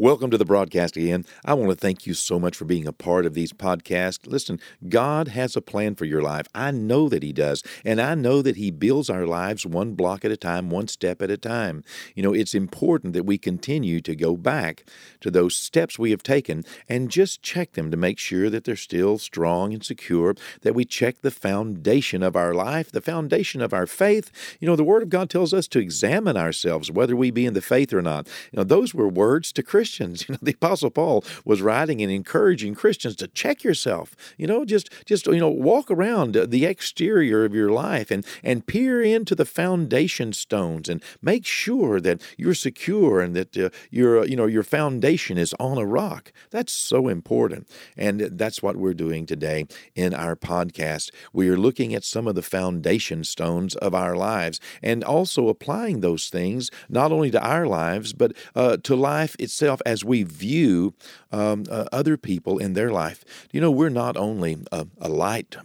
Welcome to the broadcast again. I want to thank you so much for being a part of these podcasts. Listen, God has a plan for your life. I know that He does. And I know that He builds our lives one block at a time, one step at a time. You know, it's important that we continue to go back to those steps we have taken and just check them to make sure that they're still strong and secure, that we check the foundation of our life, the foundation of our faith. You know, the Word of God tells us to examine ourselves, whether we be in the faith or not. You know, those were words to Christians Christians. You know, the Apostle Paul was writing and encouraging Christians to check yourself. You know, just just you know, walk around the exterior of your life and and peer into the foundation stones and make sure that you're secure and that uh, your you know your foundation is on a rock. That's so important, and that's what we're doing today in our podcast. We are looking at some of the foundation stones of our lives and also applying those things not only to our lives but uh, to life itself as we view um, uh, other people in their life. You know, we're not only a, a light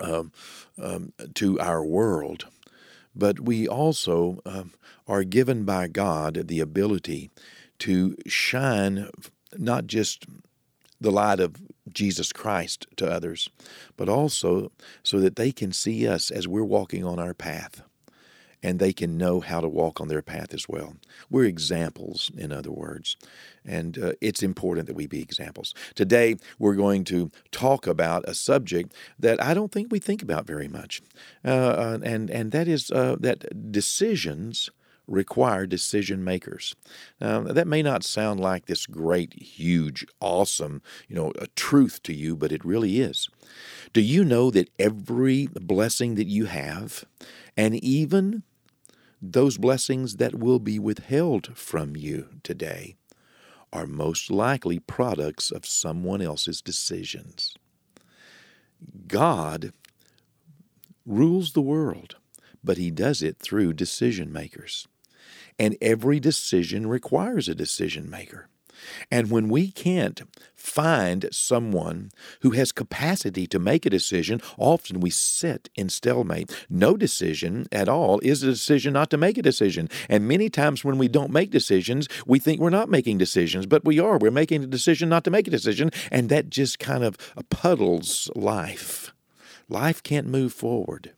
um, um, to our world, but we also um, are given by God the ability to shine not just the light of Jesus Christ to others, but also so that they can see us as we're walking on our path and they can know how to walk on their path as well. We're examples, in other words, and uh, it's important that we be examples. Today, we're going to talk about a subject that I don't think we think about very much, uh, uh and and that is uh, that decisions require decision makers. Now, that may not sound like this great, huge, awesome, you know, a truth to you, but it really is. Do you know that every blessing that you have, and even those blessings that will be withheld from you today are most likely products of someone else's decisions. God rules the world, but He does it through decision makers. And every decision requires a decision maker. And when we can't find someone who has capacity to make a decision, often we sit in stalemate. No decision at all is a decision not to make a decision. And many times when we don't make decisions, we think we're not making decisions, but we are. We're making a decision not to make a decision, and that just kind of puddles life. Life can't move forward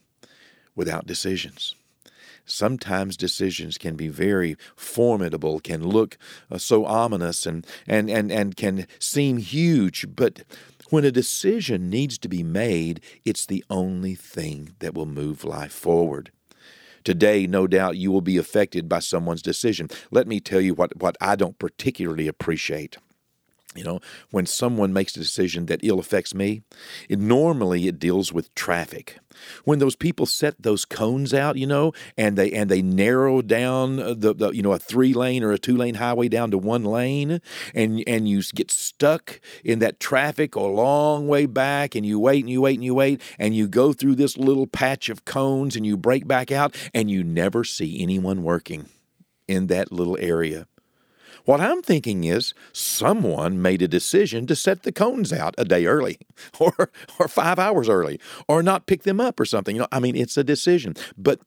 without decisions. Sometimes decisions can be very formidable, can look uh, so ominous, and, and, and, and can seem huge, but when a decision needs to be made, it's the only thing that will move life forward. Today, no doubt, you will be affected by someone's decision. Let me tell you what, what I don't particularly appreciate. You know, when someone makes a decision that ill affects me, it, normally it deals with traffic. When those people set those cones out, you know, and they and they narrow down uh, the, the you know a three lane or a two lane highway down to one lane, and and you get stuck in that traffic a long way back, and you wait and you wait and you wait, and you go through this little patch of cones, and you break back out, and you never see anyone working in that little area. What I'm thinking is someone made a decision to set the cones out a day early or or 5 hours early or not pick them up or something. You know, I mean it's a decision. But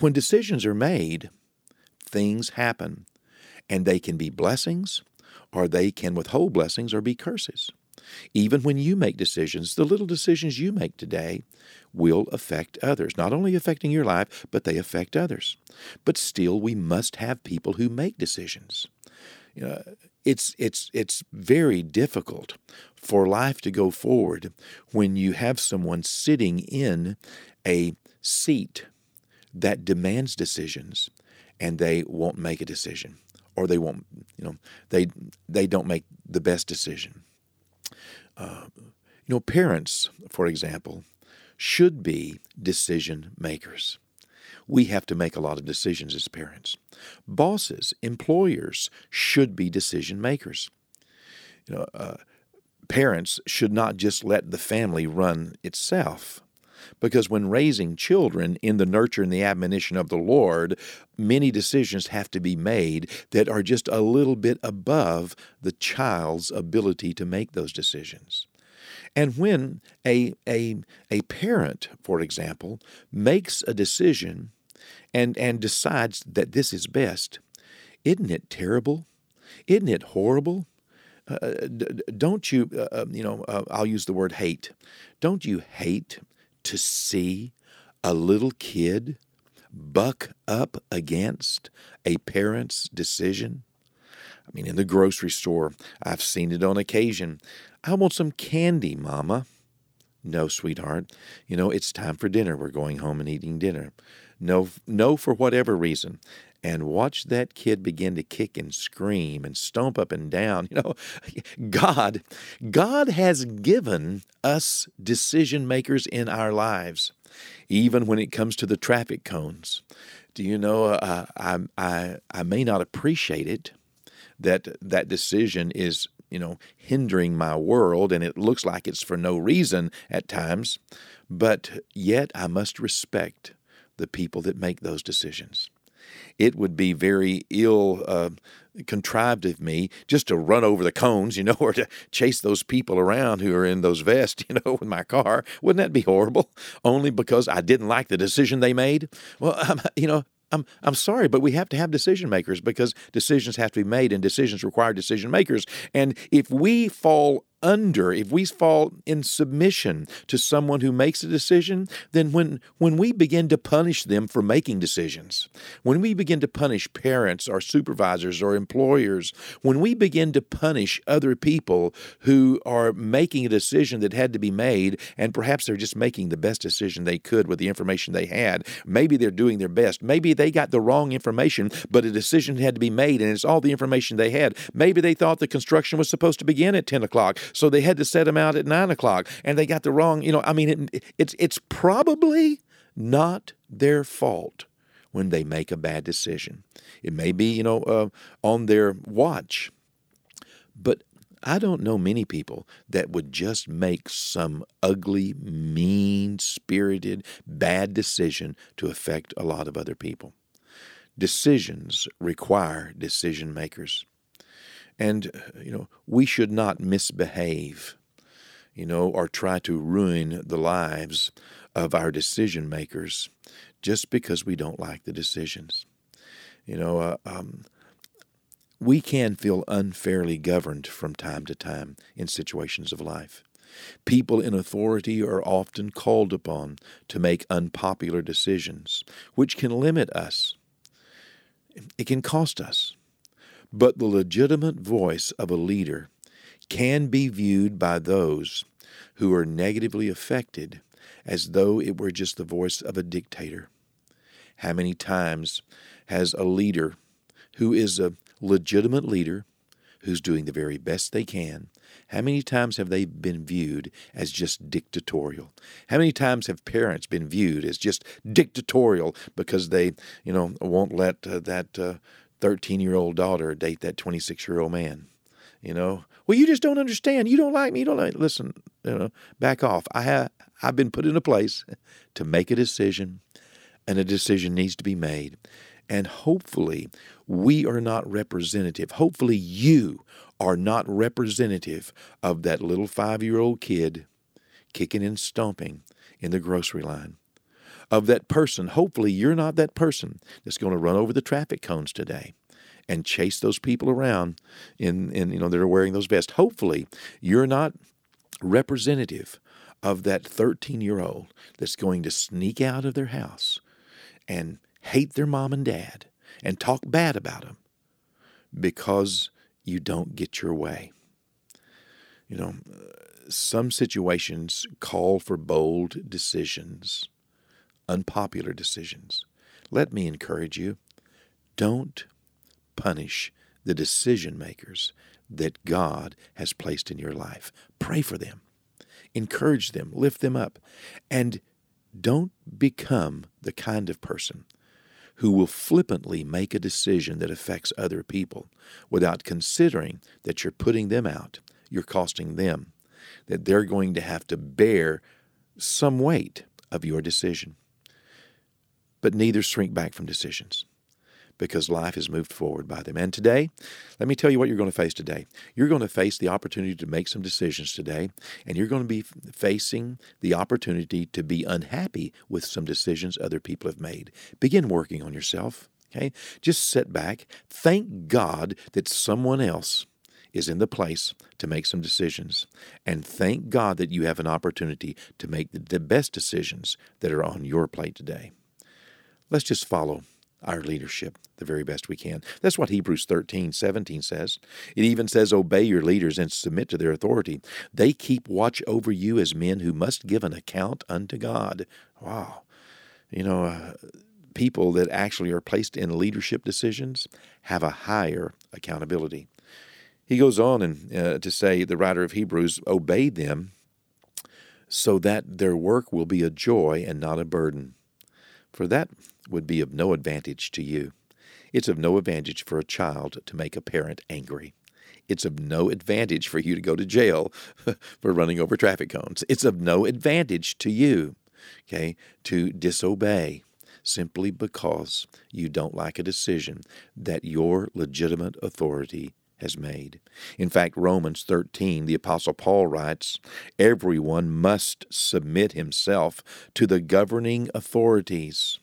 when decisions are made, things happen and they can be blessings or they can withhold blessings or be curses. Even when you make decisions, the little decisions you make today will affect others, not only affecting your life, but they affect others. But still, we must have people who make decisions. It's it's it's very difficult for life to go forward when you have someone sitting in a seat that demands decisions and they won't make a decision or they won't you know they they don't make the best decision you know parents for example should be decision makers we have to make a lot of decisions as parents. Bosses, employers should be decision makers. You know, uh, parents should not just let the family run itself. Because when raising children in the nurture and the admonition of the Lord, many decisions have to be made that are just a little bit above the child's ability to make those decisions. And when a, a, a parent, for example, makes a decision and, and decides that this is best, isn't it terrible Isn't it horrible? Uh, don't you, uh, um, you know, uh, I'll use the word hate. Don't you hate to see a little kid buck up against a parent's decision? I mean, in the grocery store, I've seen it on occasion. I want some candy, Mama. No, sweetheart. You know, it's time for dinner. We're going home and eating dinner. No, no, for whatever reason. And watch that kid begin to kick and scream and stomp up and down. You know, God, God has given us decision makers in our lives, even when it comes to the traffic cones. Do you know, uh, I, I, I may not appreciate it that that decision is you know, hindering my world, and it looks like it's for no reason at times, but yet I must respect the people that make those decisions. It would be very ill uh, contrived of me just to run over the cones, you know, or to chase those people around who are in those vests, you know, in my car. Wouldn't that be horrible? Only because I didn't like the decision they made? Well, I'm, you know, I'm I'm sorry, but we have to have decision makers because decisions have to be made and decisions require decision makers. And if we fall under, if we fall in submission to someone who makes a decision, then when, when we begin to punish them for making decisions, when we begin to punish parents or supervisors or employers, when we begin to punish other people who are making a decision that had to be made, and perhaps they're just making the best decision they could with the information they had, maybe they're doing their best, maybe they got the wrong information, but a decision had to be made and it's all the information they had. Maybe they thought the construction was supposed to begin at 10 o'clock. So they had to set them out at nine o'clock, and they got the wrong. You know, I mean, it, it's it's probably not their fault when they make a bad decision. It may be, you know, uh, on their watch, but I don't know many people that would just make some ugly, mean spirited, bad decision to affect a lot of other people. Decisions require decision makers. And, you know, we should not misbehave, you know, or try to ruin the lives of our decision makers just because we don't like the decisions. You know, uh, um, we can feel unfairly governed from time to time in situations of life. People in authority are often called upon to make unpopular decisions, which can limit us. It can cost us. But the legitimate voice of a leader can be viewed by those who are negatively affected as though it were just the voice of a dictator. How many times has a leader who is a legitimate leader, who's doing the very best they can, how many times have they been viewed as just dictatorial? How many times have parents been viewed as just dictatorial because they, you know, won't let uh, that uh, 13 year old daughter date that 26 year old man. You know, well, you just don't understand. You don't like me. You don't like. Listen, you know, back off. I have. I've been put in a place to make a decision, and a decision needs to be made. And hopefully, we are not representative. Hopefully, you are not representative of that little five year old kid kicking and stomping in the grocery line of that person. Hopefully, you're not that person that's going to run over the traffic cones today and chase those people around in, in you know that are wearing those vests. Hopefully, you're not representative of that 13 year old that's going to sneak out of their house and hate their mom and dad and talk bad about them because you don't get your way. You know, some situations call for bold decisions unpopular decisions. Let me encourage you. Don't punish the decision makers that God has placed in your life. Pray for them, encourage them, lift them up, and don't become the kind of person who will flippantly make a decision that affects other people without considering that you're putting them out, you're costing them, that they're going to have to bear some weight of your decision but neither shrink back from decisions because life has moved forward by them. And today, let me tell you what you're going to face today. You're going to face the opportunity to make some decisions today, and you're going to be facing the opportunity to be unhappy with some decisions other people have made. Begin working on yourself. Okay? Just sit back. Thank God that someone else is in the place to make some decisions. And thank God that you have an opportunity to make the best decisions that are on your plate today. Let's just follow our leadership the very best we can. That's what Hebrews 13, 17 says. It even says, Obey your leaders and submit to their authority. They keep watch over you as men who must give an account unto God. Wow. You know, uh, people that actually are placed in leadership decisions have a higher accountability. He goes on and uh, to say, the writer of Hebrews, obey them so that their work will be a joy and not a burden. For that would be of no advantage to you. It's of no advantage for a child to make a parent angry. It's of no advantage for you to go to jail for running over traffic cones. It's of no advantage to you, okay, to disobey simply because you don't like a decision that your legitimate authority has made. In fact, Romans 13, the Apostle Paul writes, Everyone must submit himself to the governing authorities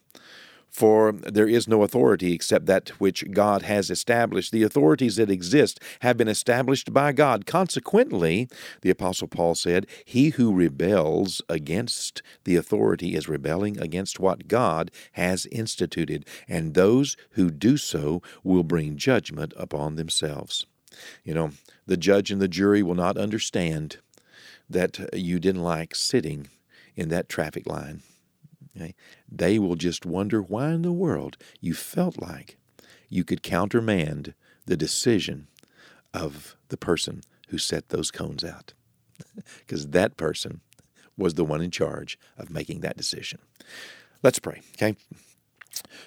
for there is no authority except that which God has established. The authorities that exist have been established by God. Consequently, the Apostle Paul said, He who rebels against the authority is rebelling against what God has instituted, and those who do so will bring judgment upon themselves. You know, the judge and the jury will not understand that you didn't like sitting in that traffic line. Okay? They will just wonder why in the world you felt like you could countermand the decision of the person who set those cones out. Because that person was the one in charge of making that decision. Let's pray, okay?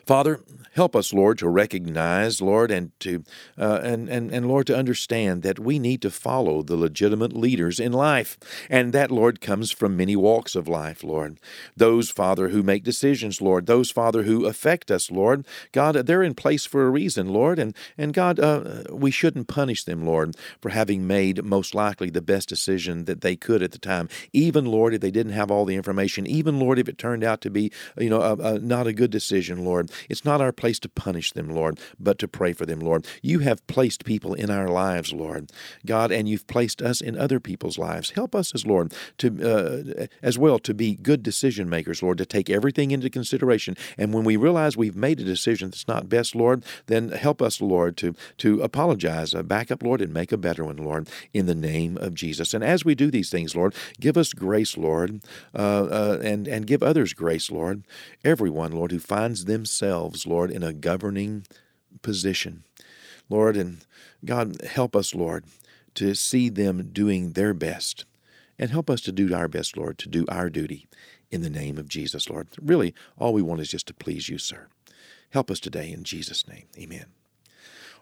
Father, help us, Lord, to recognize, Lord, and to uh, and, and and Lord, to understand that we need to follow the legitimate leaders in life, and that, Lord, comes from many walks of life, Lord. Those, Father, who make decisions, Lord. Those, Father, who affect us, Lord. God, they're in place for a reason, Lord, and and God, uh, we shouldn't punish them, Lord, for having made most likely the best decision that they could at the time. Even, Lord, if they didn't have all the information. Even, Lord, if it turned out to be, you know, a, a, not a good decision, Lord. It's not our place to punish them, Lord, but to pray for them, Lord. You have placed people in our lives, Lord, God, and you've placed us in other people's lives. Help us as Lord to uh, as well to be good decision makers, Lord, to take everything into consideration. And when we realize we've made a decision that's not best, Lord, then help us, Lord, to to apologize, uh, back up, Lord, and make a better one, Lord, in the name of Jesus. And as we do these things, Lord, give us grace, Lord, uh, uh and and give others grace, Lord. Everyone, Lord, who finds themselves, Lord, in a governing position. Lord, and God, help us, Lord, to see them doing their best. And help us to do our best, Lord, to do our duty in the name of Jesus, Lord. Really, all we want is just to please you, sir. Help us today in Jesus' name. Amen.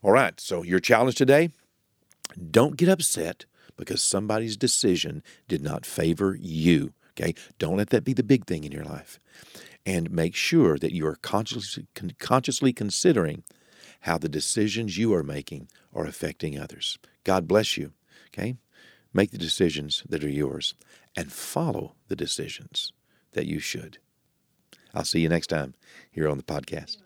All right, so your challenge today don't get upset because somebody's decision did not favor you. Okay? Don't let that be the big thing in your life and make sure that you are consciously, consciously considering how the decisions you are making are affecting others. God bless you. Okay? Make the decisions that are yours and follow the decisions that you should. I'll see you next time here on the podcast.